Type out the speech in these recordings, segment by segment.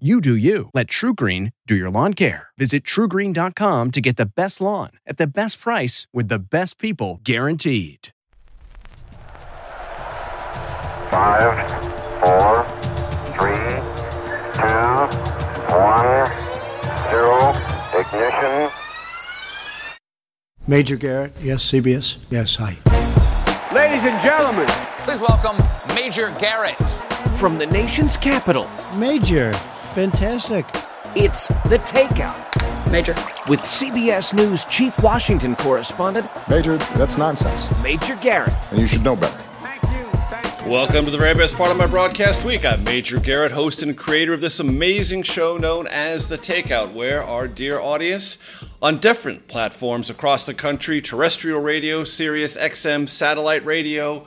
You do you. Let TrueGreen do your lawn care. Visit truegreen.com to get the best lawn at the best price with the best people guaranteed. Five, four, three, two, one, zero, ignition. Major Garrett, yes, CBS, yes, hi. Ladies and gentlemen, Please welcome Major Garrett. from the nation's capital, Major, fantastic. it's The Takeout. Major. With CBS News Chief Washington Correspondent, Major, that's nonsense, Major Garrett. and you should know better. Thank you. Welcome to the very best part of my broadcast week. I'm Major Garrett, host and creator of this amazing show known as The Takeout, where our dear audience on different platforms across the country terrestrial radio, Sirius XM, satellite radio,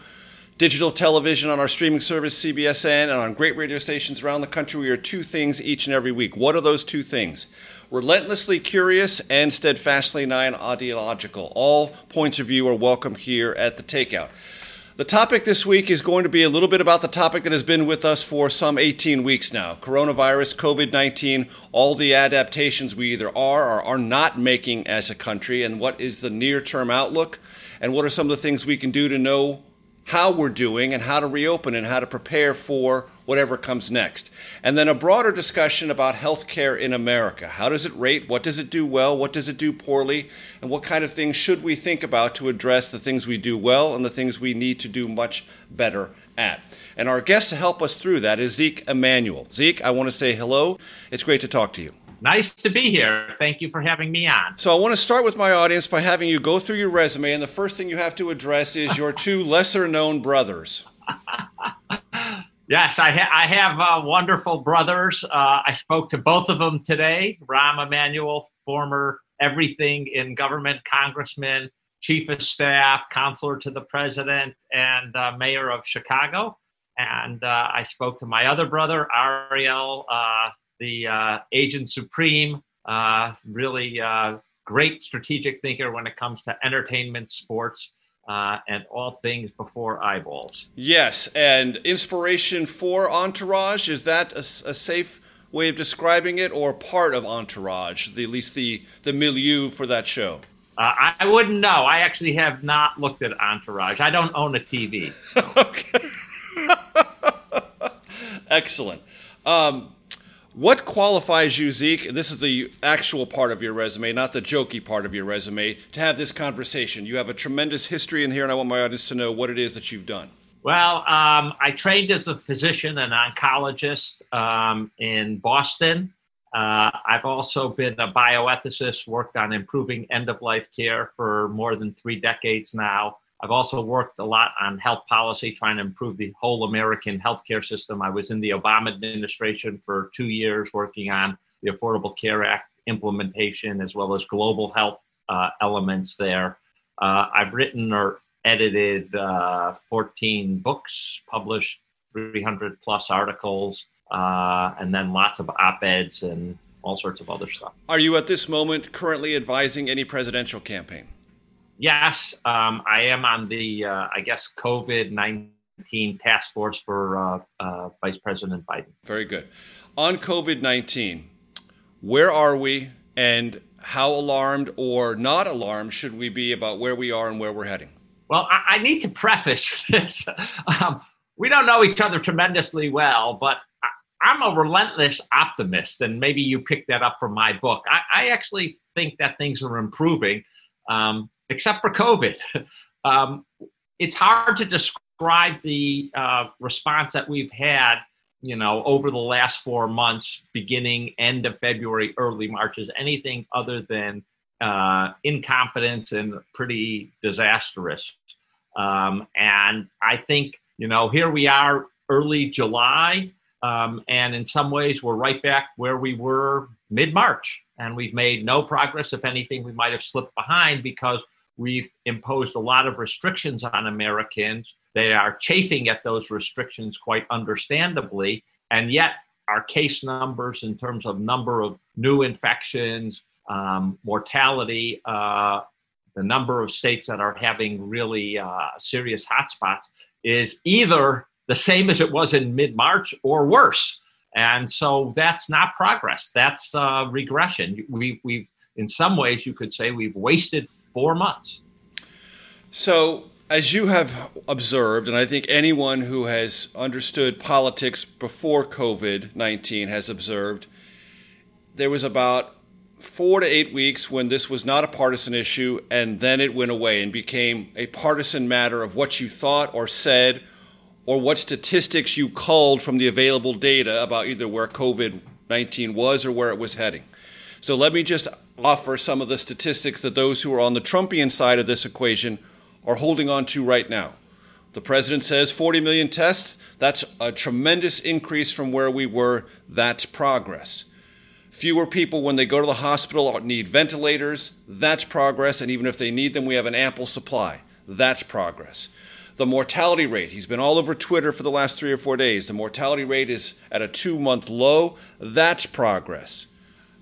digital television on our streaming service CBSN, and on great radio stations around the country, we are two things each and every week. What are those two things? Relentlessly curious and steadfastly non ideological. All points of view are welcome here at The Takeout. The topic this week is going to be a little bit about the topic that has been with us for some 18 weeks now coronavirus, COVID 19, all the adaptations we either are or are not making as a country, and what is the near term outlook, and what are some of the things we can do to know how we're doing and how to reopen and how to prepare for whatever comes next. And then a broader discussion about healthcare in America. How does it rate? What does it do well? What does it do poorly? And what kind of things should we think about to address the things we do well and the things we need to do much better at? And our guest to help us through that is Zeke Emanuel. Zeke, I want to say hello. It's great to talk to you. Nice to be here. Thank you for having me on. So I want to start with my audience by having you go through your resume, and the first thing you have to address is your two lesser-known brothers. Yes, I, ha- I have uh, wonderful brothers. Uh, I spoke to both of them today. Rahm Emanuel, former everything in government, congressman, chief of staff, counselor to the president, and uh, mayor of Chicago. And uh, I spoke to my other brother, Ariel, uh, the uh, agent supreme, uh, really uh, great strategic thinker when it comes to entertainment, sports, uh, and all things before eyeballs. Yes, and inspiration for Entourage is that a safe way of describing it, or part of Entourage, the, at least the the milieu for that show? Uh, I, wouldn't know. I actually have not looked at Entourage. I don't own a TV. okay. Excellent. Um, what qualifies you, Zeke? This is the actual part of your resume, not the jokey part of your resume, to have this conversation. You have a tremendous history in here, and I want my audience to know what it is that you've done. Well, um, I trained as a physician and oncologist um, in Boston. Uh, I've also been a bioethicist, worked on improving end of life care for more than three decades now. I've also worked a lot on health policy, trying to improve the whole American healthcare system. I was in the Obama administration for two years, working on the Affordable Care Act implementation as well as global health uh, elements there. Uh, I've written or edited uh, 14 books, published 300 plus articles, uh, and then lots of op eds and all sorts of other stuff. Are you at this moment currently advising any presidential campaign? Yes, um, I am on the, uh, I guess, COVID 19 task force for uh, uh, Vice President Biden. Very good. On COVID 19, where are we and how alarmed or not alarmed should we be about where we are and where we're heading? Well, I, I need to preface this. um, we don't know each other tremendously well, but I, I'm a relentless optimist, and maybe you picked that up from my book. I, I actually think that things are improving, um, except for COVID. um, it's hard to describe the uh, response that we've had, you know, over the last four months, beginning end of February, early March, as anything other than uh, incompetence and pretty disastrous. Um, and I think, you know, here we are early July. Um, and in some ways, we're right back where we were mid March. And we've made no progress. If anything, we might have slipped behind because we've imposed a lot of restrictions on Americans. They are chafing at those restrictions quite understandably. And yet, our case numbers in terms of number of new infections, um, mortality, uh, the number of states that are having really uh, serious hotspots is either the same as it was in mid March or worse. And so that's not progress. That's uh, regression. We, we've, in some ways, you could say we've wasted four months. So, as you have observed, and I think anyone who has understood politics before COVID 19 has observed, there was about four to eight weeks when this was not a partisan issue, and then it went away and became a partisan matter of what you thought or said, or what statistics you culled from the available data about either where COVID 19 was or where it was heading. So let me just offer some of the statistics that those who are on the Trumpian side of this equation are holding on to right now. The president says 40 million tests. That's a tremendous increase from where we were. That's progress. Fewer people when they go to the hospital need ventilators. That's progress. And even if they need them, we have an ample supply. That's progress. The mortality rate, he's been all over Twitter for the last three or four days. The mortality rate is at a two month low. That's progress.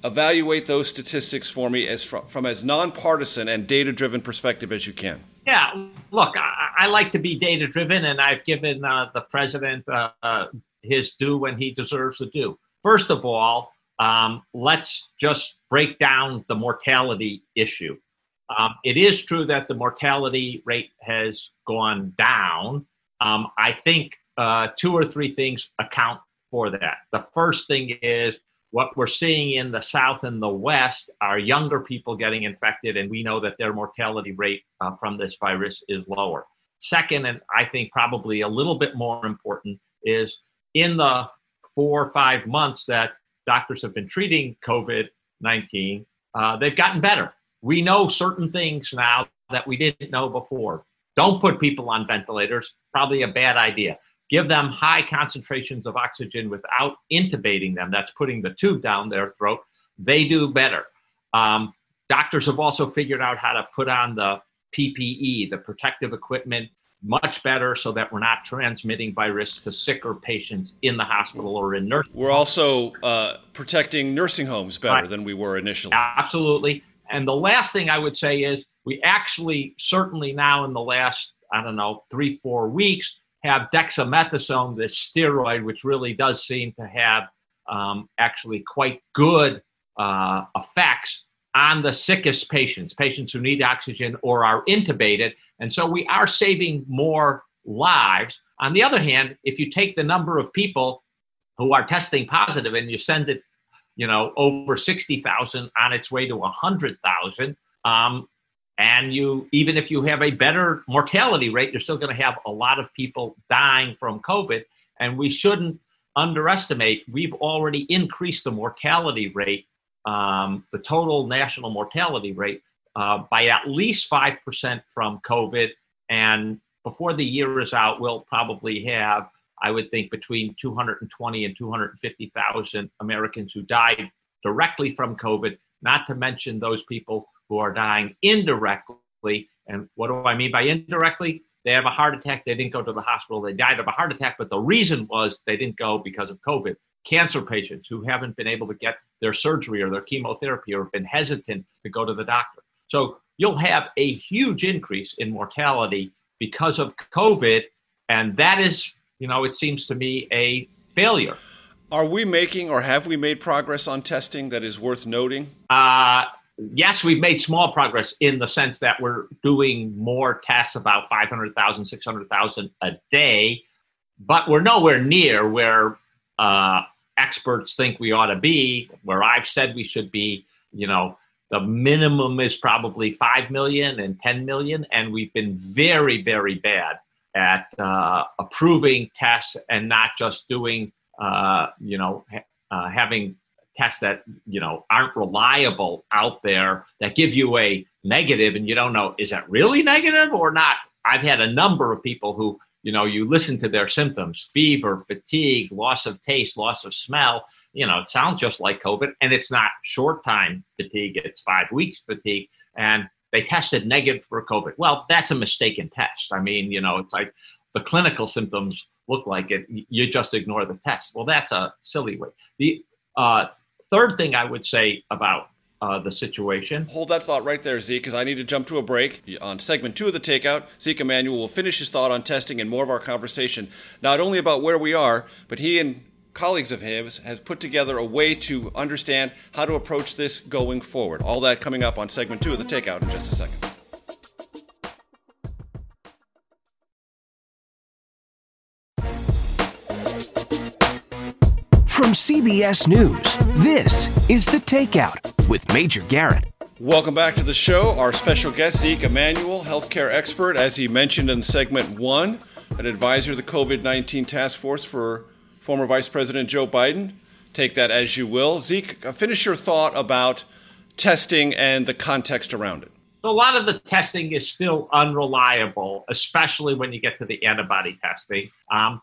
Evaluate those statistics for me as from, from as nonpartisan and data driven perspective as you can. Yeah, look, I, I like to be data driven, and I've given uh, the president uh, his due when he deserves the due. First of all, um, let's just break down the mortality issue. Um, it is true that the mortality rate has gone down. Um, I think uh, two or three things account for that. The first thing is what we're seeing in the South and the West are younger people getting infected, and we know that their mortality rate uh, from this virus is lower. Second, and I think probably a little bit more important, is in the four or five months that doctors have been treating COVID 19, uh, they've gotten better. We know certain things now that we didn't know before. Don't put people on ventilators, probably a bad idea. Give them high concentrations of oxygen without intubating them. That's putting the tube down their throat. They do better. Um, doctors have also figured out how to put on the PPE, the protective equipment, much better so that we're not transmitting virus to sicker patients in the hospital or in nursing. We're also uh, protecting nursing homes better right. than we were initially. Absolutely. And the last thing I would say is we actually, certainly now in the last, I don't know, three, four weeks, have dexamethasone, this steroid, which really does seem to have um, actually quite good uh, effects on the sickest patients, patients who need oxygen or are intubated. And so we are saving more lives. On the other hand, if you take the number of people who are testing positive and you send it, you know, over 60,000 on its way to 100,000, um, and you, even if you have a better mortality rate, you're still going to have a lot of people dying from COVID. And we shouldn't underestimate, we've already increased the mortality rate um, the total national mortality rate uh, by at least 5% from COVID. And before the year is out, we'll probably have, I would think, between 220 and 250,000 Americans who died directly from COVID, not to mention those people who are dying indirectly. And what do I mean by indirectly? They have a heart attack, they didn't go to the hospital, they died of a heart attack, but the reason was they didn't go because of COVID cancer patients who haven't been able to get their surgery or their chemotherapy or have been hesitant to go to the doctor. So you'll have a huge increase in mortality because of COVID. And that is, you know, it seems to me a failure. Are we making or have we made progress on testing that is worth noting? Uh, yes, we've made small progress in the sense that we're doing more tests, about 500,000, 600,000 a day, but we're nowhere near where uh, experts think we ought to be, where I've said we should be, you know, the minimum is probably 5 million and 10 million. And we've been very, very bad at uh, approving tests and not just doing, uh, you know, uh, having tests that, you know, aren't reliable out there that give you a negative and you don't know, is that really negative or not? I've had a number of people who, you know, you listen to their symptoms fever, fatigue, loss of taste, loss of smell. You know, it sounds just like COVID, and it's not short time fatigue, it's five weeks fatigue. And they tested negative for COVID. Well, that's a mistaken test. I mean, you know, it's like the clinical symptoms look like it. You just ignore the test. Well, that's a silly way. The uh, third thing I would say about uh, the situation. Hold that thought right there, Zeke, because I need to jump to a break. On segment two of the Takeout, Zeke Emanuel will finish his thought on testing and more of our conversation, not only about where we are, but he and colleagues of his has put together a way to understand how to approach this going forward. All that coming up on segment two of the Takeout in just a second. CBS News, this is The Takeout with Major Garrett. Welcome back to the show. Our special guest, Zeke Emanuel, healthcare expert, as he mentioned in segment one, an advisor to the COVID 19 task force for former Vice President Joe Biden. Take that as you will. Zeke, uh, finish your thought about testing and the context around it. A lot of the testing is still unreliable, especially when you get to the antibody testing. Um,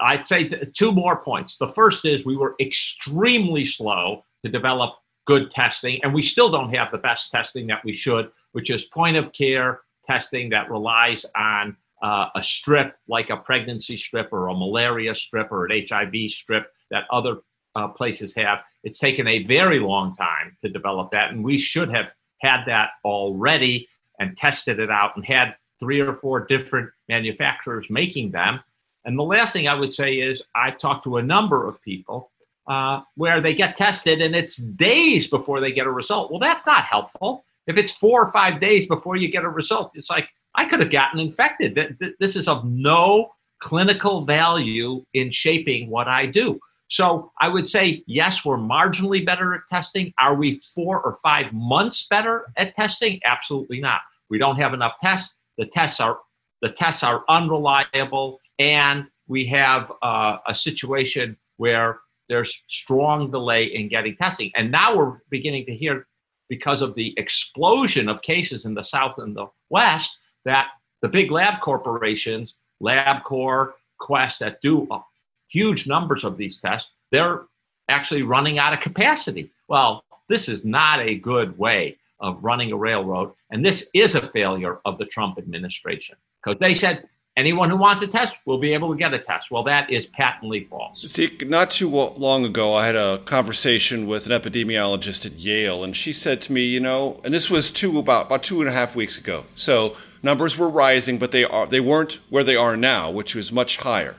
I'd say two more points. The first is we were extremely slow to develop good testing, and we still don't have the best testing that we should, which is point of care testing that relies on uh, a strip like a pregnancy strip or a malaria strip or an HIV strip that other uh, places have. It's taken a very long time to develop that, and we should have had that already and tested it out and had three or four different manufacturers making them and the last thing I would say is I've talked to a number of people uh, where they get tested and it's days before they get a result. Well, that's not helpful. If it's four or five days before you get a result, it's like I could have gotten infected. This is of no clinical value in shaping what I do. So I would say, yes, we're marginally better at testing. Are we four or five months better at testing? Absolutely not. We don't have enough tests. The tests are the tests are unreliable and we have uh, a situation where there's strong delay in getting testing. And now we're beginning to hear, because of the explosion of cases in the South and the West, that the big lab corporations, LabCorp, Quest, that do uh, huge numbers of these tests, they're actually running out of capacity. Well, this is not a good way of running a railroad. And this is a failure of the Trump administration because they said anyone who wants a test will be able to get a test. Well, that is patently false. See, not too long ago, I had a conversation with an epidemiologist at Yale, and she said to me, you know, and this was two about about two and a half weeks ago. So numbers were rising, but they are they weren't where they are now, which was much higher.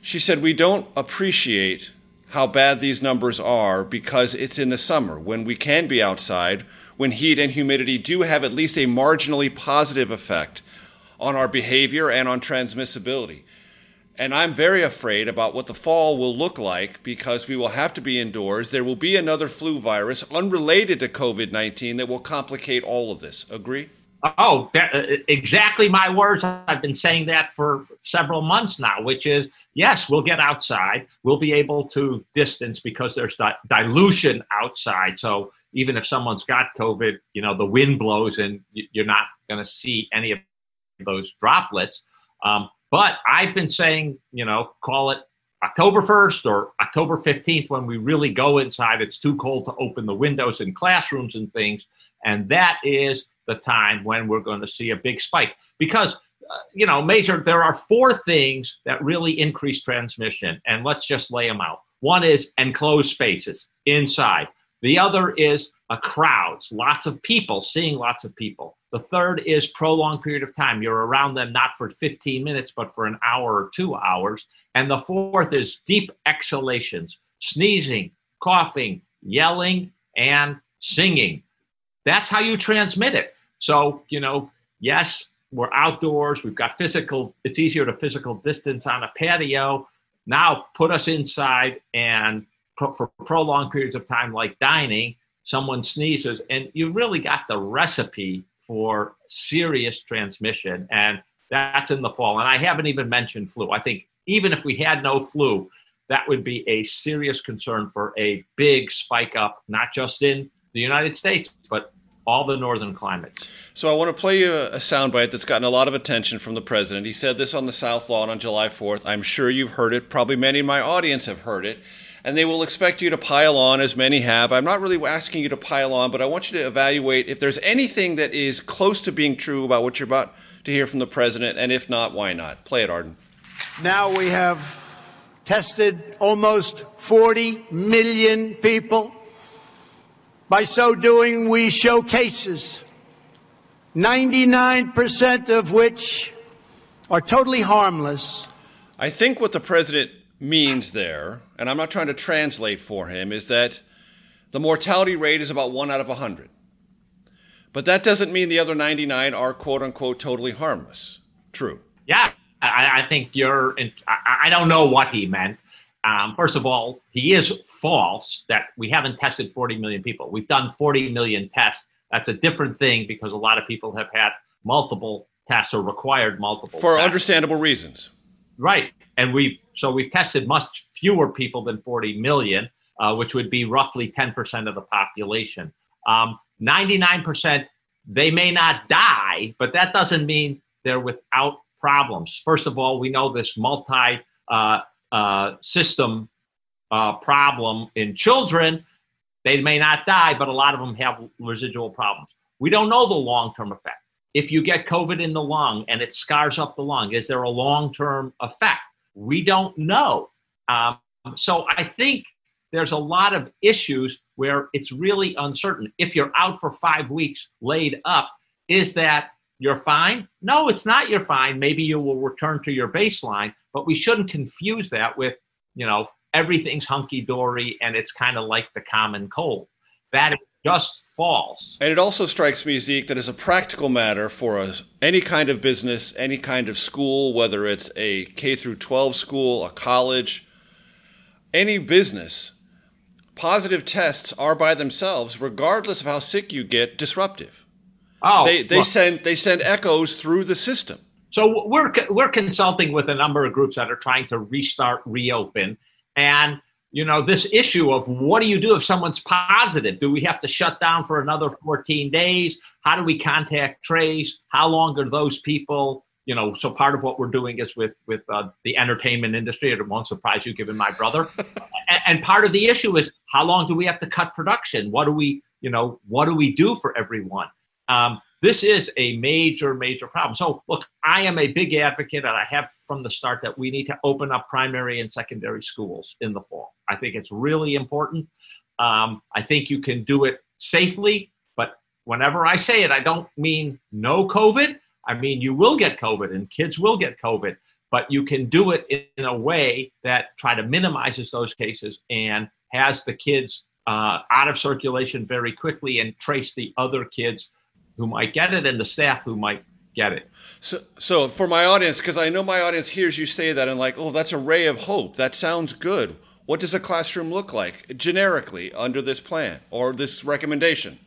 She said we don't appreciate how bad these numbers are because it's in the summer when we can be outside, when heat and humidity do have at least a marginally positive effect on our behavior and on transmissibility. And I'm very afraid about what the fall will look like because we will have to be indoors. There will be another flu virus unrelated to COVID 19 that will complicate all of this. Agree? Oh, that, uh, exactly my words. I've been saying that for several months now, which is yes, we'll get outside. We'll be able to distance because there's that dilution outside. So even if someone's got COVID, you know, the wind blows and you're not going to see any of those droplets. Um, but I've been saying, you know, call it October 1st or October 15th when we really go inside. It's too cold to open the windows in classrooms and things. And that is the time when we're going to see a big spike. Because, uh, you know, Major, there are four things that really increase transmission. And let's just lay them out. One is enclosed spaces inside, the other is a crowds, lots of people, seeing lots of people. The third is prolonged period of time. You're around them not for 15 minutes, but for an hour or two hours. And the fourth is deep exhalations, sneezing, coughing, yelling, and singing. That's how you transmit it. So, you know, yes, we're outdoors. We've got physical, it's easier to physical distance on a patio. Now put us inside and for prolonged periods of time, like dining, someone sneezes, and you really got the recipe for serious transmission, and that's in the fall. And I haven't even mentioned flu. I think even if we had no flu, that would be a serious concern for a big spike up, not just in the United States, but all the northern climates. So I want to play you a, a soundbite that's gotten a lot of attention from the president. He said this on the South Lawn on July 4th. I'm sure you've heard it. Probably many in my audience have heard it. And they will expect you to pile on, as many have. I'm not really asking you to pile on, but I want you to evaluate if there's anything that is close to being true about what you're about to hear from the president, and if not, why not? Play it, Arden. Now we have tested almost 40 million people. By so doing, we show cases, 99% of which are totally harmless. I think what the president means there, and I'm not trying to translate for him, is that the mortality rate is about one out of 100. But that doesn't mean the other 99 are quote unquote totally harmless. True. Yeah, I, I think you're. In, I, I, don't know what he meant. Um, first of all, he is false that we haven't tested 40 million people. We've done 40 million tests. That's a different thing because a lot of people have had multiple tests or required multiple for tests. understandable reasons. Right, and we've so we've tested much fewer people than 40 million, uh, which would be roughly 10% of the population. Um, 99%, they may not die, but that doesn't mean they're without problems. First of all, we know this multi uh, uh, system uh, problem in children. They may not die, but a lot of them have residual problems. We don't know the long term effect. If you get COVID in the lung and it scars up the lung, is there a long term effect? We don't know. Um, so I think there's a lot of issues where it's really uncertain. If you're out for five weeks laid up, is that you're fine? No, it's not you're fine. Maybe you will return to your baseline, but we shouldn't confuse that with, you know, everything's hunky dory and it's kind of like the common cold. That is just false. And it also strikes me, Zeke, that as a practical matter for us, any kind of business, any kind of school, whether it's a K through 12 school, a college, any business, positive tests are by themselves, regardless of how sick you get, disruptive. Oh, they they look. send they send echoes through the system. So we're we're consulting with a number of groups that are trying to restart, reopen, and you know this issue of what do you do if someone's positive? Do we have to shut down for another 14 days? How do we contact trace? How long are those people? You know, so part of what we're doing is with with uh, the entertainment industry. It won't surprise you, given my brother. and, and part of the issue is how long do we have to cut production? What do we, you know, what do we do for everyone? Um, this is a major, major problem. So, look, I am a big advocate, and I have from the start that we need to open up primary and secondary schools in the fall. I think it's really important. Um, I think you can do it safely, but whenever I say it, I don't mean no COVID. I mean you will get COVID, and kids will get COVID, but you can do it in a way that try to minimizes those cases and has the kids uh, out of circulation very quickly and trace the other kids who might get it and the staff who might get it. So, so for my audience, because I know my audience hears you say that and like, oh, that's a ray of hope. That sounds good. What does a classroom look like generically under this plan or this recommendation?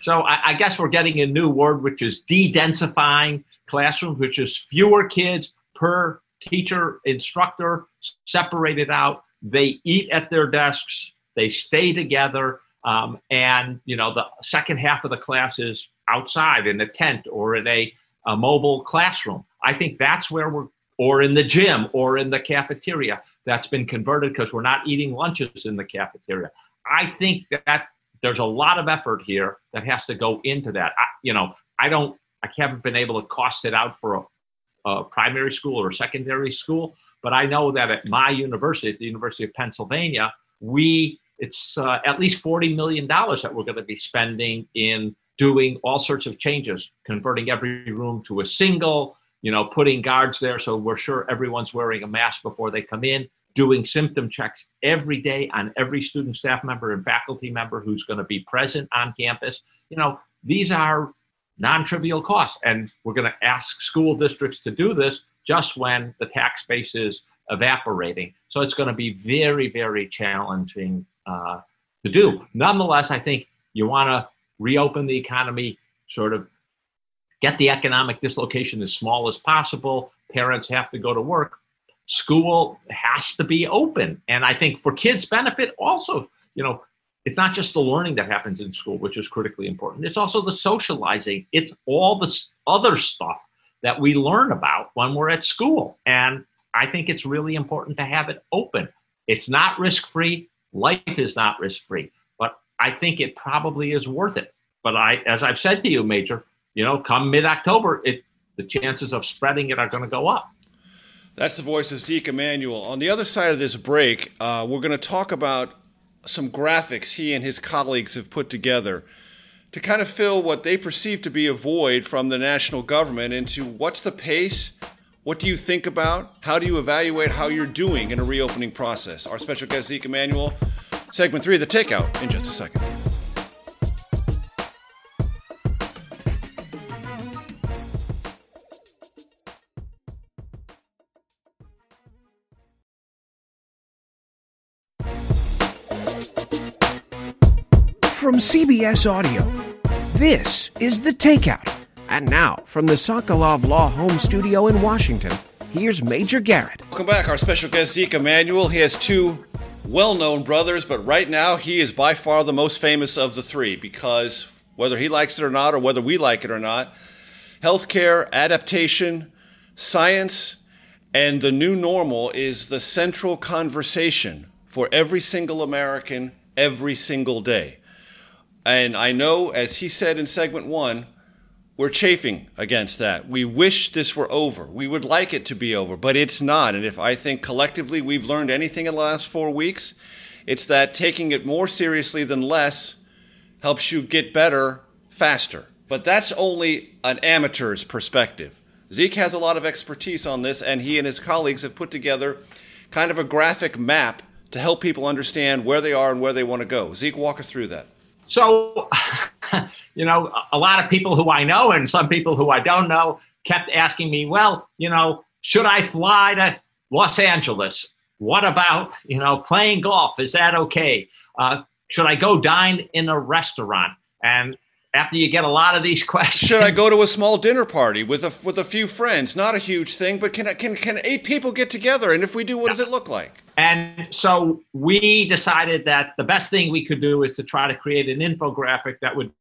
So I, I guess we're getting a new word, which is de-densifying classrooms, which is fewer kids per teacher, instructor, separated out. They eat at their desks. They stay together. Um, and you know the second half of the class is outside in a tent or in a, a mobile classroom. I think that's where we're, or in the gym or in the cafeteria that's been converted because we're not eating lunches in the cafeteria. I think that there's a lot of effort here that has to go into that. I, you know, I don't, I haven't been able to cost it out for a, a primary school or secondary school, but I know that at my university, at the University of Pennsylvania, we it's uh, at least forty million dollars that we're going to be spending in doing all sorts of changes, converting every room to a single, you know, putting guards there so we're sure everyone's wearing a mask before they come in, doing symptom checks every day on every student, staff member, and faculty member who's going to be present on campus. You know, these are non trivial costs. And we're going to ask school districts to do this just when the tax base is evaporating. So it's going to be very, very challenging uh, to do. Nonetheless, I think you want to reopen the economy, sort of get the economic dislocation as small as possible. Parents have to go to work. School has to be open. And I think for kids' benefit, also, you know, it's not just the learning that happens in school, which is critically important. It's also the socializing. It's all the other stuff that we learn about when we're at school. And I think it's really important to have it open. It's not risk free. Life is not risk free, I think it probably is worth it. But I, as I've said to you, Major, you know, come mid October, it the chances of spreading it are going to go up. That's the voice of Zeke Emanuel. On the other side of this break, uh, we're going to talk about some graphics he and his colleagues have put together to kind of fill what they perceive to be a void from the national government into what's the pace, what do you think about, how do you evaluate how you're doing in a reopening process. Our special guest, Zeke Emanuel, segment three of The Takeout, in just a second. From CBS Audio, this is The Takeout. And now, from the Sokolove Law Home Studio in Washington, here's Major Garrett. Welcome back. Our special guest, Zeke Emanuel. He has two well known brothers, but right now he is by far the most famous of the three because whether he likes it or not, or whether we like it or not, healthcare, adaptation, science, and the new normal is the central conversation for every single American every single day. And I know, as he said in segment one, we're chafing against that. We wish this were over. We would like it to be over, but it's not. And if I think collectively we've learned anything in the last four weeks, it's that taking it more seriously than less helps you get better faster. But that's only an amateur's perspective. Zeke has a lot of expertise on this, and he and his colleagues have put together kind of a graphic map to help people understand where they are and where they want to go. Zeke, walk us through that. So, you know, a lot of people who I know and some people who I don't know kept asking me, well, you know, should I fly to Los Angeles? What about, you know, playing golf? Is that okay? Uh, should I go dine in a restaurant? And after you get a lot of these questions, should I go to a small dinner party with a with a few friends? Not a huge thing, but can can can eight people get together? And if we do, what does it look like? And so we decided that the best thing we could do is to try to create an infographic that would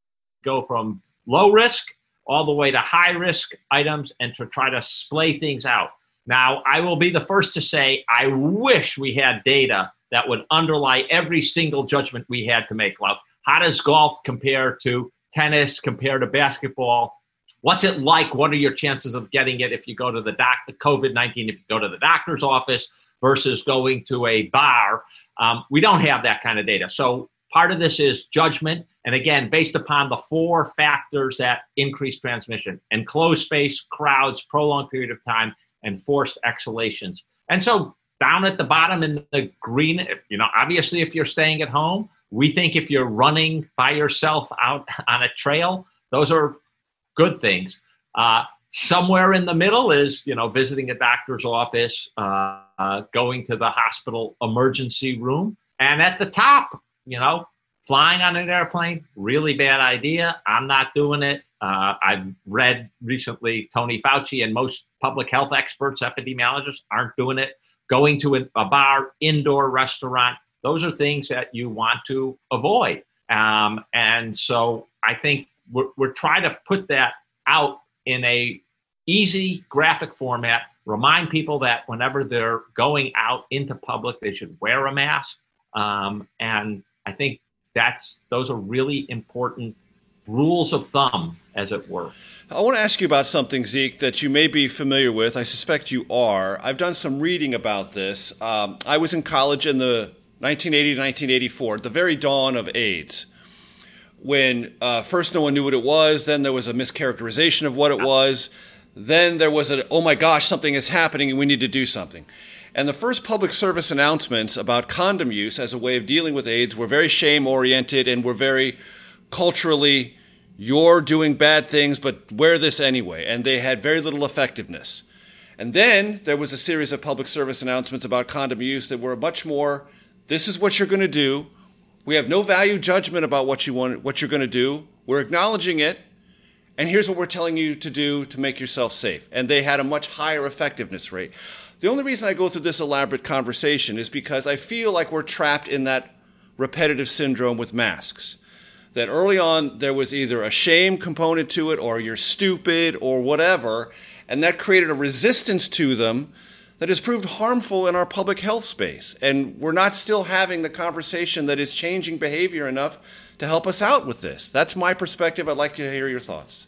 go from low risk all the way to high risk items and to try to splay things out. Now, I will be the first to say I wish we had data that would underlie every single judgment we had to make. Like, how does golf compare to tennis, compare to basketball? What's it like? What are your chances of getting it if you go to the doc, COVID 19, if you go to the doctor's office? Versus going to a bar. Um, we don't have that kind of data. So part of this is judgment. And again, based upon the four factors that increase transmission enclosed space, crowds, prolonged period of time, and forced exhalations. And so down at the bottom in the green, you know, obviously if you're staying at home, we think if you're running by yourself out on a trail, those are good things. Uh, somewhere in the middle is, you know, visiting a doctor's office, uh, uh, going to the hospital emergency room. And at the top, you know, flying on an airplane, really bad idea. I'm not doing it. Uh, I've read recently Tony Fauci and most public health experts, epidemiologists aren't doing it. Going to a, a bar, indoor restaurant, those are things that you want to avoid. Um, and so I think we're, we're trying to put that out in a easy graphic format remind people that whenever they're going out into public, they should wear a mask. Um, and I think that's those are really important rules of thumb, as it were. I want to ask you about something, Zeke, that you may be familiar with. I suspect you are. I've done some reading about this. Um, I was in college in the 1980 to 1984, the very dawn of AIDS. When uh, first no one knew what it was, then there was a mischaracterization of what it was then there was a, oh my gosh, something is happening and we need to do something. And the first public service announcements about condom use as a way of dealing with AIDS were very shame oriented and were very culturally, you're doing bad things, but wear this anyway. And they had very little effectiveness. And then there was a series of public service announcements about condom use that were much more this is what you're going to do. We have no value judgment about what you want, what you're going to do. We're acknowledging it, and here's what we're telling you to do to make yourself safe. And they had a much higher effectiveness rate. The only reason I go through this elaborate conversation is because I feel like we're trapped in that repetitive syndrome with masks. That early on there was either a shame component to it or you're stupid or whatever, and that created a resistance to them that has proved harmful in our public health space. And we're not still having the conversation that is changing behavior enough to help us out with this. That's my perspective. I'd like to hear your thoughts.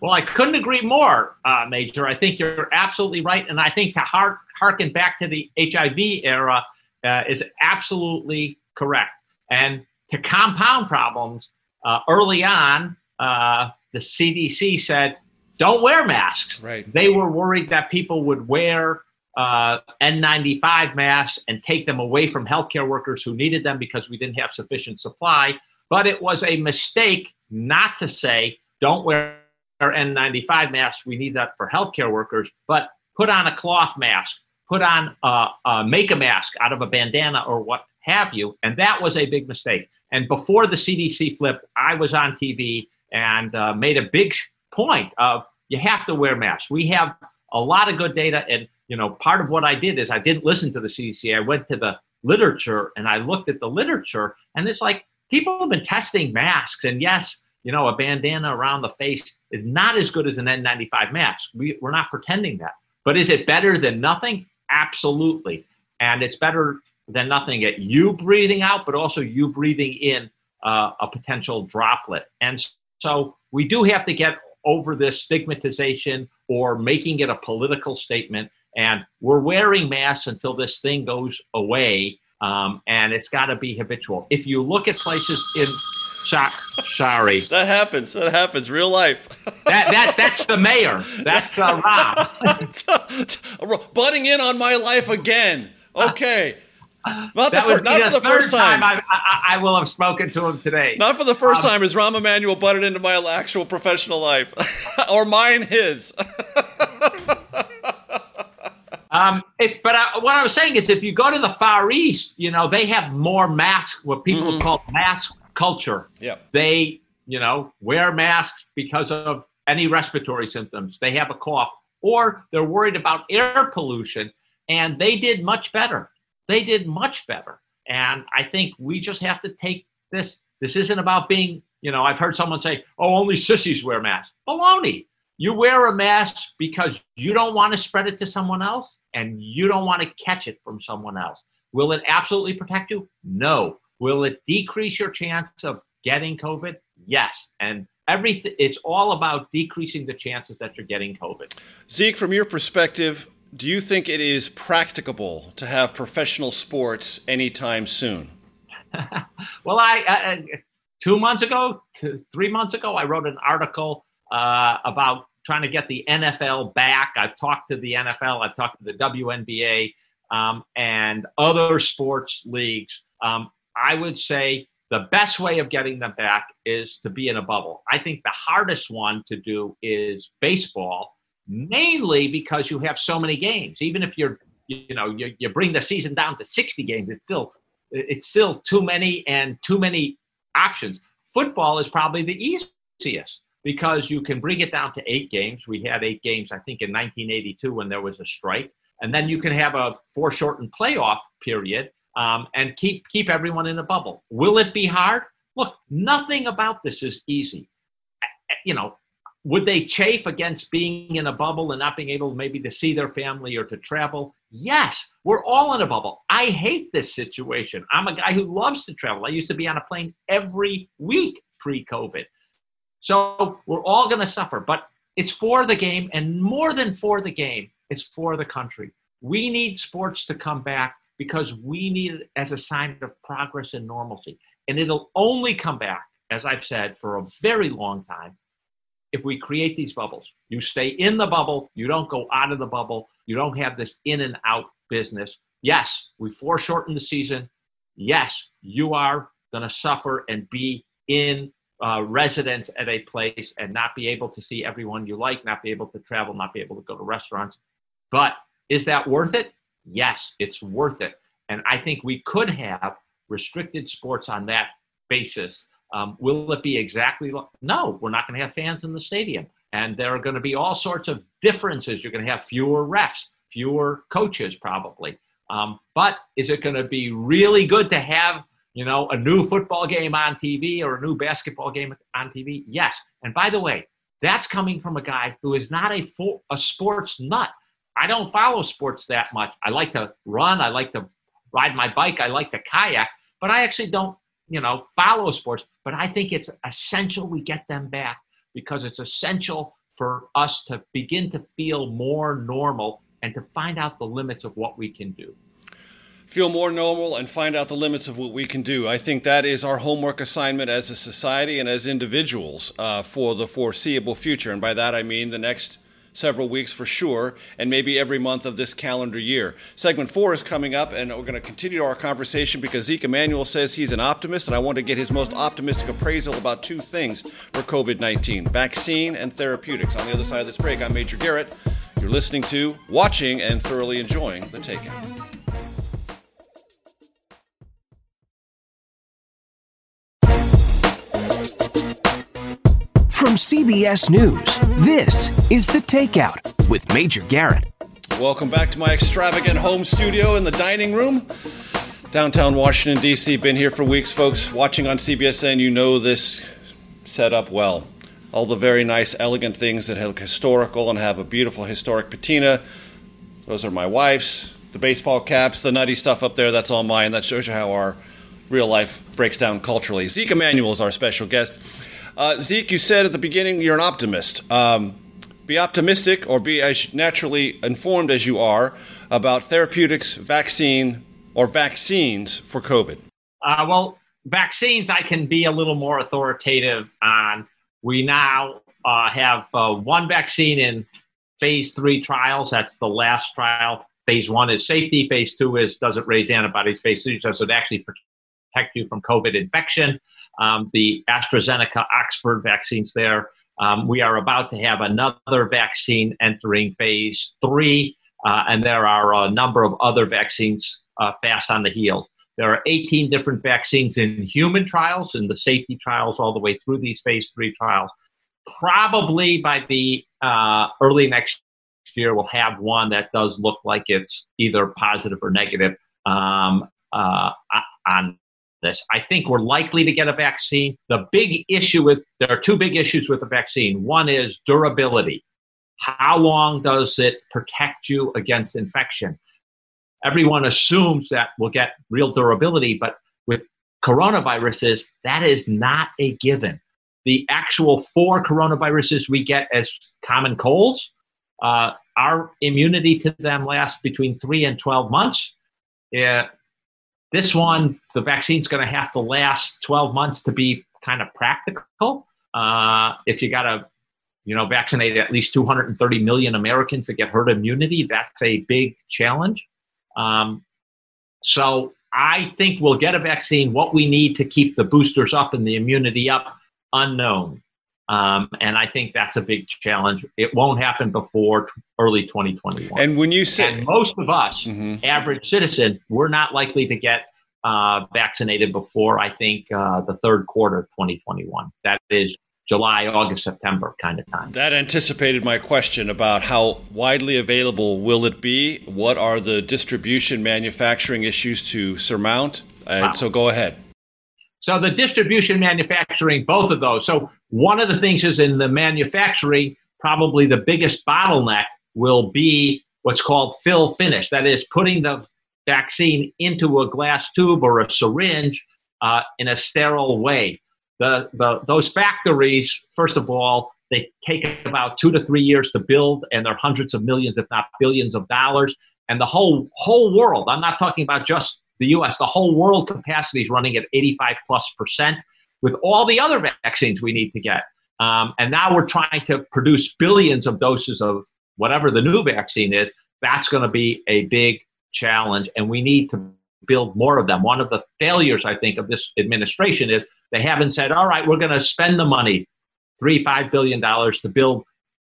Well, I couldn't agree more, uh, Major. I think you're absolutely right. And I think to hark, harken back to the HIV era uh, is absolutely correct. And to compound problems, uh, early on, uh, the CDC said, don't wear masks. Right. They were worried that people would wear uh, N95 masks and take them away from healthcare workers who needed them because we didn't have sufficient supply. But it was a mistake not to say, don't wear N95 masks. We need that for healthcare workers, but put on a cloth mask, put on, uh, uh, make a mask out of a bandana or what have you. And that was a big mistake. And before the CDC flipped, I was on TV and uh, made a big point of you have to wear masks. We have a lot of good data. And, you know, part of what I did is I didn't listen to the CDC. I went to the literature and I looked at the literature and it's like people have been testing masks. And yes, you know, a bandana around the face is not as good as an N95 mask. We, we're not pretending that. But is it better than nothing? Absolutely. And it's better than nothing at you breathing out, but also you breathing in uh, a potential droplet. And so we do have to get over this stigmatization or making it a political statement. And we're wearing masks until this thing goes away. Um, and it's got to be habitual. If you look at places in sorry. That happens. That happens. Real life. that that that's the mayor. That's uh, Rahm. Butting in on my life again. Okay. Not, the, not for the first time. time I, I, I, will have spoken to him today. Not for the first um, time as Rahm Emanuel butted into my actual professional life, or mine his. Um, if, but I, what I was saying is, if you go to the Far East, you know they have more masks, what people mm-hmm. call mask culture. Yeah. They, you know, wear masks because of any respiratory symptoms. They have a cough, or they're worried about air pollution, and they did much better. They did much better. And I think we just have to take this. This isn't about being, you know, I've heard someone say, oh, only sissies wear masks. Baloney. You wear a mask because you don't want to spread it to someone else and you don't want to catch it from someone else. Will it absolutely protect you? No. Will it decrease your chance of getting COVID? Yes. And everything it's all about decreasing the chances that you're getting COVID. Zeke, from your perspective, do you think it is practicable to have professional sports anytime soon? well, I uh, two months ago, two, three months ago, I wrote an article uh, about trying to get the NFL back. I've talked to the NFL, I've talked to the WNBA, um, and other sports leagues. Um, I would say the best way of getting them back is to be in a bubble. I think the hardest one to do is baseball, mainly because you have so many games. Even if you're, you know, you, you bring the season down to 60 games, it's still, it's still too many and too many options. Football is probably the easiest because you can bring it down to eight games. We had eight games, I think, in 1982 when there was a strike. And then you can have a foreshortened playoff period um, and keep keep everyone in a bubble. Will it be hard? Look, nothing about this is easy. You know, would they chafe against being in a bubble and not being able maybe to see their family or to travel? Yes, we're all in a bubble. I hate this situation. I'm a guy who loves to travel. I used to be on a plane every week pre-COVID. So we're all going to suffer, but it's for the game, and more than for the game, it's for the country. We need sports to come back because we need it as a sign of progress and normalcy. And it'll only come back, as I've said, for a very long time if we create these bubbles. You stay in the bubble, you don't go out of the bubble, you don't have this in and out business. Yes, we foreshorten the season. Yes, you are going to suffer and be in uh, residence at a place and not be able to see everyone you like, not be able to travel, not be able to go to restaurants. But is that worth it? yes, it's worth it. And I think we could have restricted sports on that basis. Um, will it be exactly? No, we're not going to have fans in the stadium. And there are going to be all sorts of differences. You're going to have fewer refs, fewer coaches, probably. Um, but is it going to be really good to have you know, a new football game on TV or a new basketball game on TV? Yes. And by the way, that's coming from a guy who is not a, fo- a sports nut. I don't follow sports that much. I like to run, I like to ride my bike, I like to kayak, but I actually don't, you know, follow sports. But I think it's essential we get them back because it's essential for us to begin to feel more normal and to find out the limits of what we can do feel more normal and find out the limits of what we can do. I think that is our homework assignment as a society and as individuals uh, for the foreseeable future. And by that I mean the next several weeks for sure, and maybe every month of this calendar year. Segment four is coming up, and we're going to continue our conversation because Zeke Emanuel says he's an optimist, and I want to get his most optimistic appraisal about two things for COVID 19 vaccine and therapeutics. On the other side of this break, I'm Major Garrett. You're listening to, watching, and thoroughly enjoying The Takeout. From CBS News, this is The Takeout with Major Garrett. Welcome back to my extravagant home studio in the dining room. Downtown Washington, D.C. Been here for weeks, folks. Watching on CBSN, you know this set up well. All the very nice, elegant things that look historical and have a beautiful historic patina. Those are my wife's. The baseball caps, the nutty stuff up there, that's all mine. That shows you how our real life breaks down culturally. Zeke Emanuel is our special guest. Uh, Zeke, you said at the beginning you're an optimist. Um, be optimistic or be as naturally informed as you are about therapeutics, vaccine, or vaccines for COVID. Uh, well, vaccines, I can be a little more authoritative on. We now uh, have uh, one vaccine in phase three trials. That's the last trial. Phase one is safety. Phase two is does it raise antibodies. Phase three does it actually protect you from COVID infection. Um, the AstraZeneca Oxford vaccines there. Um, we are about to have another vaccine entering phase three, uh, and there are a number of other vaccines uh, fast on the heels. There are 18 different vaccines in human trials, in the safety trials, all the way through these phase three trials. Probably by the uh, early next year, we'll have one that does look like it's either positive or negative um, uh, on this. I think we're likely to get a vaccine. The big issue with there are two big issues with the vaccine. One is durability. How long does it protect you against infection? Everyone assumes that we'll get real durability, but with coronaviruses, that is not a given. The actual four coronaviruses we get as common colds, uh, our immunity to them lasts between three and 12 months. Uh, this one, the vaccine's going to have to last 12 months to be kind of practical. Uh, if you got to, you know, vaccinate at least 230 million Americans to get herd immunity, that's a big challenge. Um, so I think we'll get a vaccine. What we need to keep the boosters up and the immunity up, unknown. Um, and I think that's a big challenge. It won't happen before t- early 2021. And when you say and most of us, mm-hmm. average citizen, we're not likely to get uh, vaccinated before I think uh, the third quarter of 2021. That is July, August, September kind of time. That anticipated my question about how widely available will it be? What are the distribution manufacturing issues to surmount? And wow. so go ahead. So the distribution manufacturing, both of those. So one of the things is in the manufacturing, probably the biggest bottleneck will be what's called fill finish. That is putting the vaccine into a glass tube or a syringe uh, in a sterile way. The, the, those factories, first of all, they take about two to three years to build, and they're hundreds of millions, if not billions, of dollars. And the whole whole world, I'm not talking about just the US, the whole world capacity is running at 85 plus percent with all the other vaccines we need to get. Um, and now we're trying to produce billions of doses of whatever the new vaccine is. That's going to be a big challenge, and we need to build more of them. One of the failures, I think, of this administration is they haven't said, all right, we're going to spend the money, three, five billion dollars to build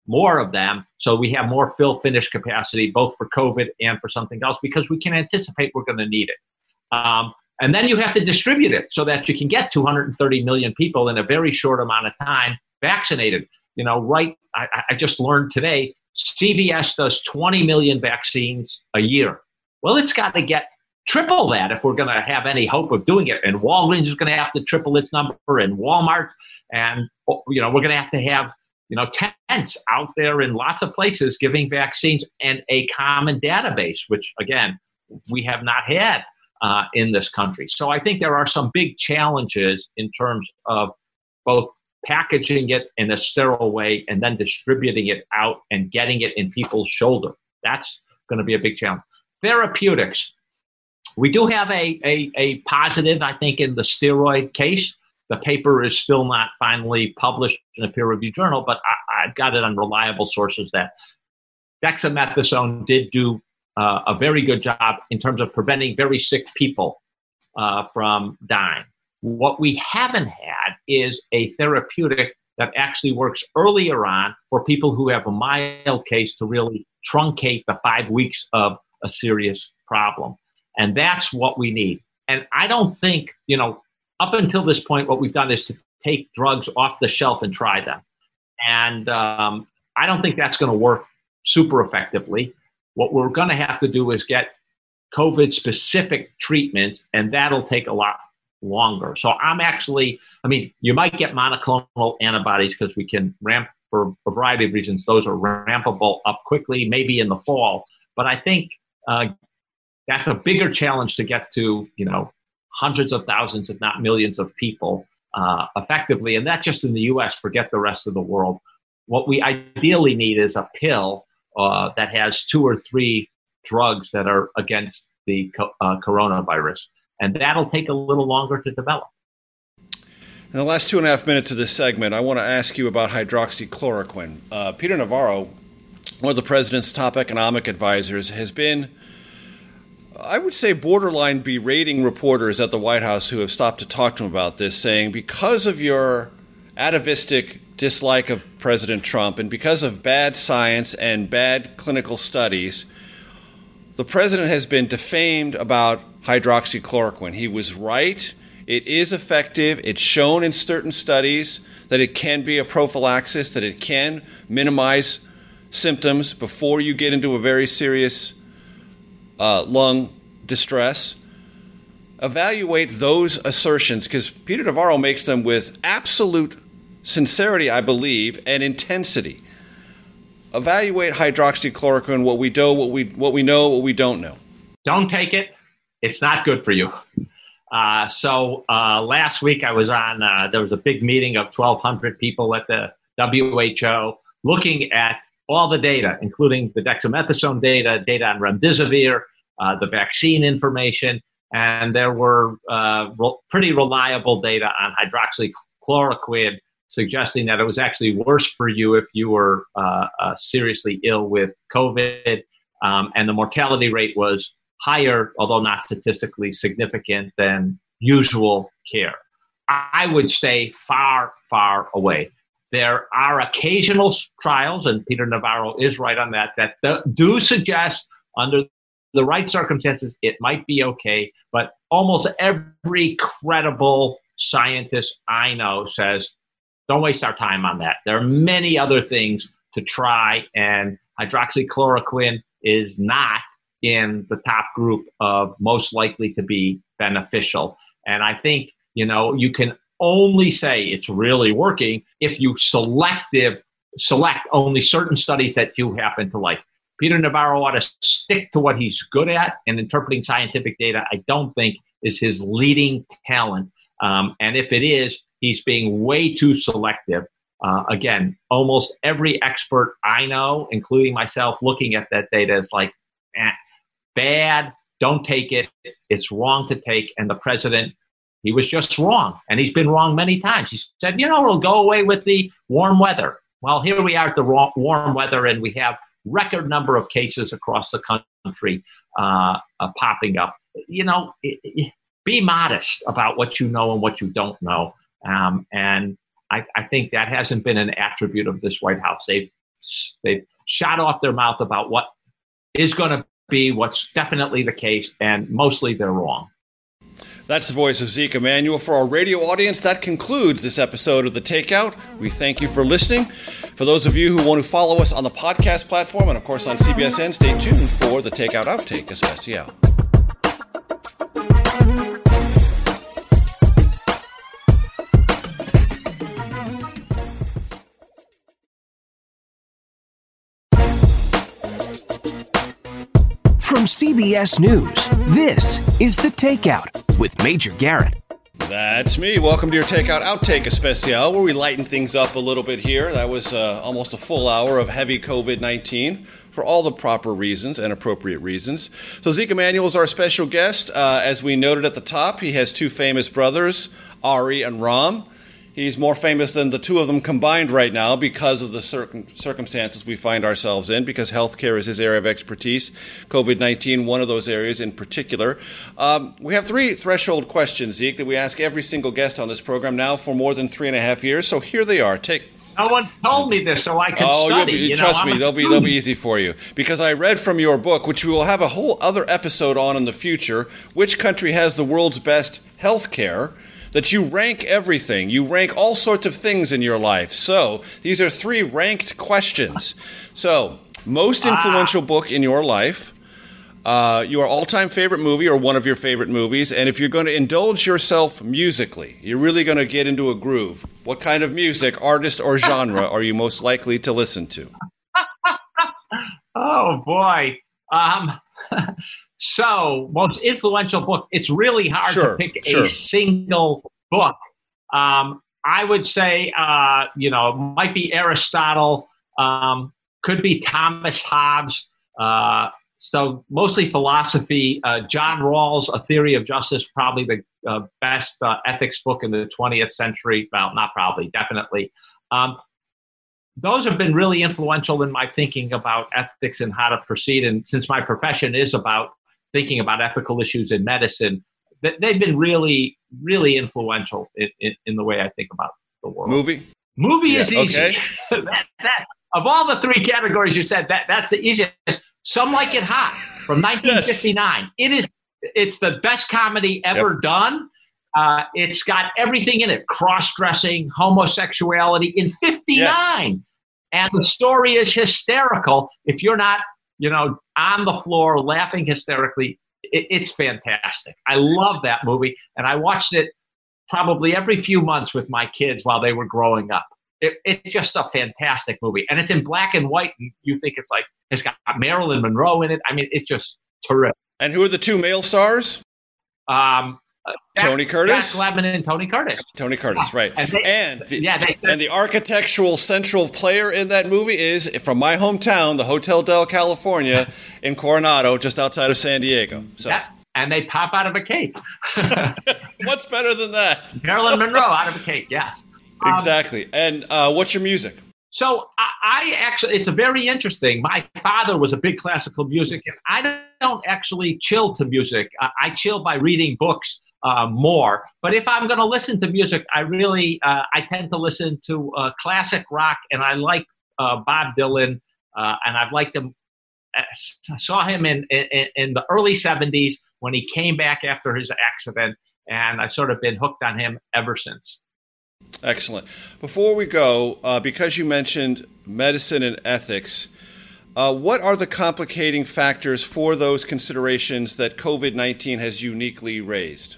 more of them so we have more fill finish capacity both for COVID and for something else because we can anticipate we're going to need it. Um, and then you have to distribute it so that you can get 230 million people in a very short amount of time vaccinated. You know, right? I, I just learned today CVS does 20 million vaccines a year. Well, it's got to get triple that if we're going to have any hope of doing it. And Walgreens is going to have to triple its number, and Walmart, and you know we're going to have to have you know tents out there in lots of places giving vaccines and a common database, which again we have not had uh, in this country. So I think there are some big challenges in terms of both packaging it in a sterile way and then distributing it out and getting it in people's shoulder. That's going to be a big challenge. Therapeutics. We do have a, a, a positive, I think, in the steroid case. The paper is still not finally published in a peer reviewed journal, but I, have got it on reliable sources that dexamethasone did do uh, a very good job in terms of preventing very sick people uh, from dying. What we haven't had is a therapeutic that actually works earlier on for people who have a mild case to really truncate the five weeks of a serious problem. And that's what we need. And I don't think, you know, up until this point, what we've done is to take drugs off the shelf and try them. And um, I don't think that's going to work super effectively. What we're going to have to do is get COVID specific treatments, and that'll take a lot longer. So I'm actually, I mean, you might get monoclonal antibodies because we can ramp for a variety of reasons. Those are rampable up quickly, maybe in the fall. But I think uh, that's a bigger challenge to get to, you know, hundreds of thousands, if not millions of people uh, effectively. And that's just in the US, forget the rest of the world. What we ideally need is a pill uh, that has two or three drugs that are against the uh, coronavirus and that'll take a little longer to develop. In the last two and a half minutes of this segment, I want to ask you about hydroxychloroquine. Uh, Peter Navarro, one of the president's top economic advisors, has been, I would say, borderline berating reporters at the White House who have stopped to talk to him about this, saying, because of your atavistic dislike of President Trump and because of bad science and bad clinical studies, the president has been defamed about hydroxychloroquine. He was right. It is effective. It's shown in certain studies that it can be a prophylaxis, that it can minimize symptoms before you get into a very serious uh, lung distress. Evaluate those assertions because Peter Navarro makes them with absolute sincerity, I believe, and intensity. Evaluate hydroxychloroquine, what we do, what we what we know, what we don't know. Don't take it it's not good for you. Uh, so uh, last week I was on, uh, there was a big meeting of 1,200 people at the WHO looking at all the data, including the dexamethasone data, data on remdesivir, uh, the vaccine information, and there were uh, re- pretty reliable data on hydroxychloroquine suggesting that it was actually worse for you if you were uh, seriously ill with COVID. Um, and the mortality rate was higher, although not statistically significant, than usual care. I would stay far, far away. There are occasional trials, and Peter Navarro is right on that, that do suggest under the right circumstances it might be okay, but almost every credible scientist I know says don't waste our time on that. There are many other things to try, and hydroxychloroquine is not in the top group of most likely to be beneficial. And I think, you know, you can only say it's really working if you selective select only certain studies that you happen to like. Peter Navarro ought to stick to what he's good at, and interpreting scientific data, I don't think is his leading talent. Um, and if it is, he's being way too selective. Uh, again, almost every expert I know, including myself, looking at that data is like, eh, bad. Don't take it. It's wrong to take. And the president, he was just wrong. And he's been wrong many times. He said, you know, we'll go away with the warm weather. Well, here we are at the warm weather, and we have record number of cases across the country uh, uh, popping up. You know, it, it, be modest about what you know and what you don't know. Um, and I, I, think that hasn't been an attribute of this White House. They've they've shot off their mouth about what is going to be what's definitely the case, and mostly they're wrong. That's the voice of Zeke Emanuel. For our radio audience, that concludes this episode of The Takeout. We thank you for listening. For those of you who want to follow us on the podcast platform and, of course, on CBSN, stay tuned for The Takeout Outtake, especial. CBS News, this is The Takeout with Major Garrett. That's me. Welcome to your Takeout Outtake Especial, where we lighten things up a little bit here. That was uh, almost a full hour of heavy COVID 19 for all the proper reasons and appropriate reasons. So, Zeke Emanuel is our special guest. Uh, as we noted at the top, he has two famous brothers, Ari and Rahm. He's more famous than the two of them combined right now because of the circum- circumstances we find ourselves in, because healthcare is his area of expertise. COVID 19, one of those areas in particular. Um, we have three threshold questions, Zeke, that we ask every single guest on this program now for more than three and a half years. So here they are. Take. No one told me this, so I can oh, study. Be, you trust know, me, they'll be they'll be easy for you because I read from your book, which we will have a whole other episode on in the future. Which country has the world's best health care? That you rank everything. You rank all sorts of things in your life. So these are three ranked questions. So, most influential ah. book in your life, uh, your all time favorite movie or one of your favorite movies, and if you're going to indulge yourself musically, you're really going to get into a groove. What kind of music, artist, or genre are you most likely to listen to? oh, boy. Um, So, most influential book. It's really hard sure, to pick sure. a single book. Um, I would say, uh, you know, might be Aristotle, um, could be Thomas Hobbes. Uh, so mostly philosophy. Uh, John Rawls, A Theory of Justice, probably the uh, best uh, ethics book in the 20th century. Well, not probably, definitely. Um, those have been really influential in my thinking about ethics and how to proceed. And since my profession is about thinking about ethical issues in medicine, that they've been really, really influential in, in, in, the way I think about the world. Movie? Movie yeah, is easy. Okay. that, that, of all the three categories you said, that, that's the easiest. Some Like It Hot from 1959. yes. It is, it's the best comedy ever yep. done. Uh, it's got everything in it cross dressing, homosexuality in 59. Yes. And the story is hysterical. If you're not you know, on the floor laughing hysterically. It, it's fantastic. I love that movie, and I watched it probably every few months with my kids while they were growing up. It, it's just a fantastic movie, and it's in black and white. And you think it's like it's got Marilyn Monroe in it. I mean, it's just terrific. And who are the two male stars? Um, Jack, Tony Curtis, Jack Lemmon, and Tony Curtis. Tony Curtis, right? And, they, and the, yeah, they, and the architectural central player in that movie is from my hometown, the Hotel Del California in Coronado, just outside of San Diego. So. Yeah, and they pop out of a cape. What's better than that? Marilyn Monroe out of a cape. Yes, um, exactly. And uh, what's your music? So I, I, actually, it's a very interesting. My father was a big classical music, and I don't actually chill to music. I, I chill by reading books uh, more. But if I'm going to listen to music, I really uh, I tend to listen to uh, classic rock, and I like uh, Bob Dylan, uh, and I've liked him. I saw him in, in in the early '70s when he came back after his accident, and I've sort of been hooked on him ever since. Excellent. Before we go, because you mentioned medicine and ethics, uh, what are the complicating factors for those considerations that COVID 19 has uniquely raised?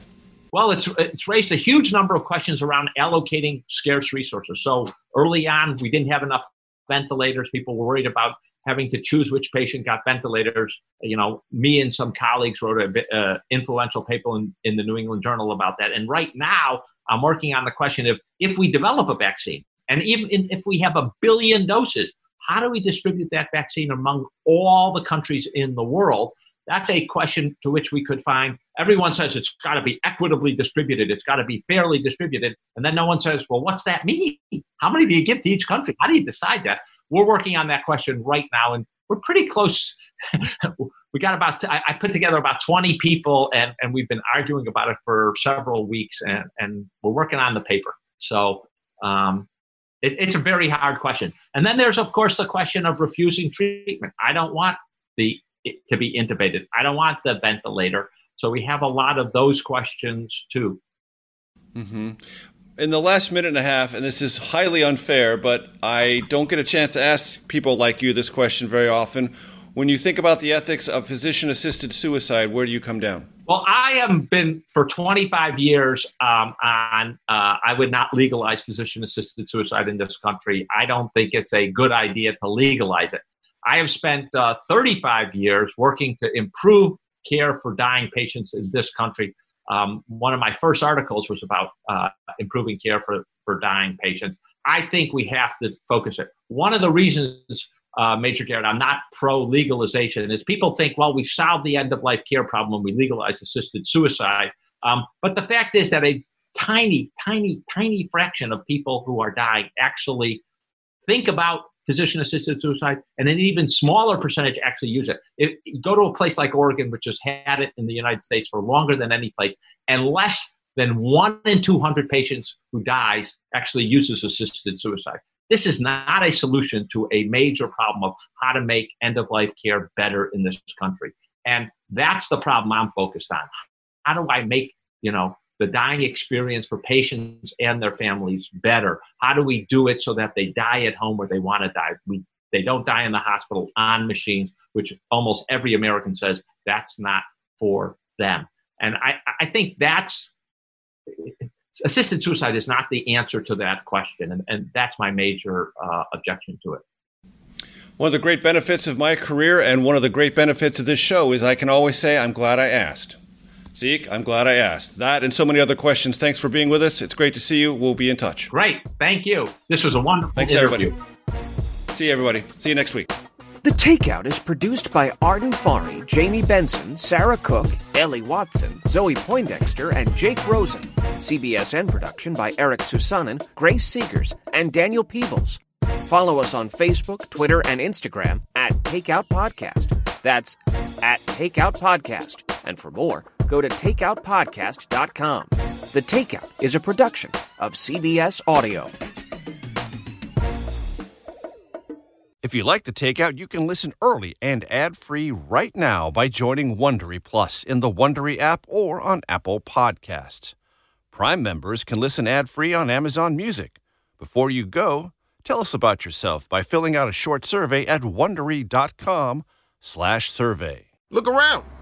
Well, it's, it's raised a huge number of questions around allocating scarce resources. So early on, we didn't have enough ventilators. People were worried about having to choose which patient got ventilators. You know, me and some colleagues wrote an uh, influential paper in, in the New England Journal about that. And right now, I'm working on the question of if we develop a vaccine, and even if we have a billion doses, how do we distribute that vaccine among all the countries in the world? That's a question to which we could find. Everyone says it's got to be equitably distributed, it's got to be fairly distributed. And then no one says, well, what's that mean? How many do you give to each country? How do you decide that? We're working on that question right now, and we're pretty close. we got about I, I, put together about 20 people and, and we've been arguing about it for several weeks and, and we're working on the paper so um, it, it's a very hard question and then there's of course the question of refusing treatment i don't want the to be intubated i don't want the ventilator so we have a lot of those questions too mm-hmm. in the last minute and a half, and this is highly unfair, but I don't get a chance to ask people like you this question very often. When you think about the ethics of physician assisted suicide, where do you come down? Well, I have been for 25 years um, on, uh, I would not legalize physician assisted suicide in this country. I don't think it's a good idea to legalize it. I have spent uh, 35 years working to improve care for dying patients in this country. Um, one of my first articles was about uh, improving care for, for dying patients. I think we have to focus it. One of the reasons, uh, Major Garrett, I'm not pro legalization is people think, well, we've solved the end of life care problem when we legalize assisted suicide. Um, but the fact is that a tiny, tiny, tiny fraction of people who are dying actually think about physician assisted suicide, and an even smaller percentage actually use it. If, go to a place like Oregon, which has had it in the United States for longer than any place, and less than one in 200 patients who dies actually uses assisted suicide. This is not a solution to a major problem of how to make end of life care better in this country. And that's the problem I'm focused on. How do I make, you know, the dying experience for patients and their families better? How do we do it so that they die at home where they want to die? We, they don't die in the hospital on machines, which almost every American says that's not for them. And I, I think that's assisted suicide is not the answer to that question. And, and that's my major uh, objection to it. One of the great benefits of my career and one of the great benefits of this show is I can always say, I'm glad I asked. Zeke, I'm glad I asked. That and so many other questions. Thanks for being with us. It's great to see you. We'll be in touch. Great. Thank you. This was a wonderful Thanks, interview. everybody. See you, everybody. See you next week. The Takeout is produced by Arden Farhi, Jamie Benson, Sarah Cook, Ellie Watson, Zoe Poindexter, and Jake Rosen. CBSN production by Eric Susanen, Grace Segers, and Daniel Peebles. Follow us on Facebook, Twitter, and Instagram at Takeout Podcast. That's at Takeout Podcast. And for more, go to takeoutpodcast.com. The Takeout is a production of CBS Audio. If you like the takeout, you can listen early and ad-free right now by joining Wondery Plus in the Wondery app or on Apple Podcasts. Prime members can listen ad-free on Amazon Music. Before you go, tell us about yourself by filling out a short survey at wondery.com/survey. Look around.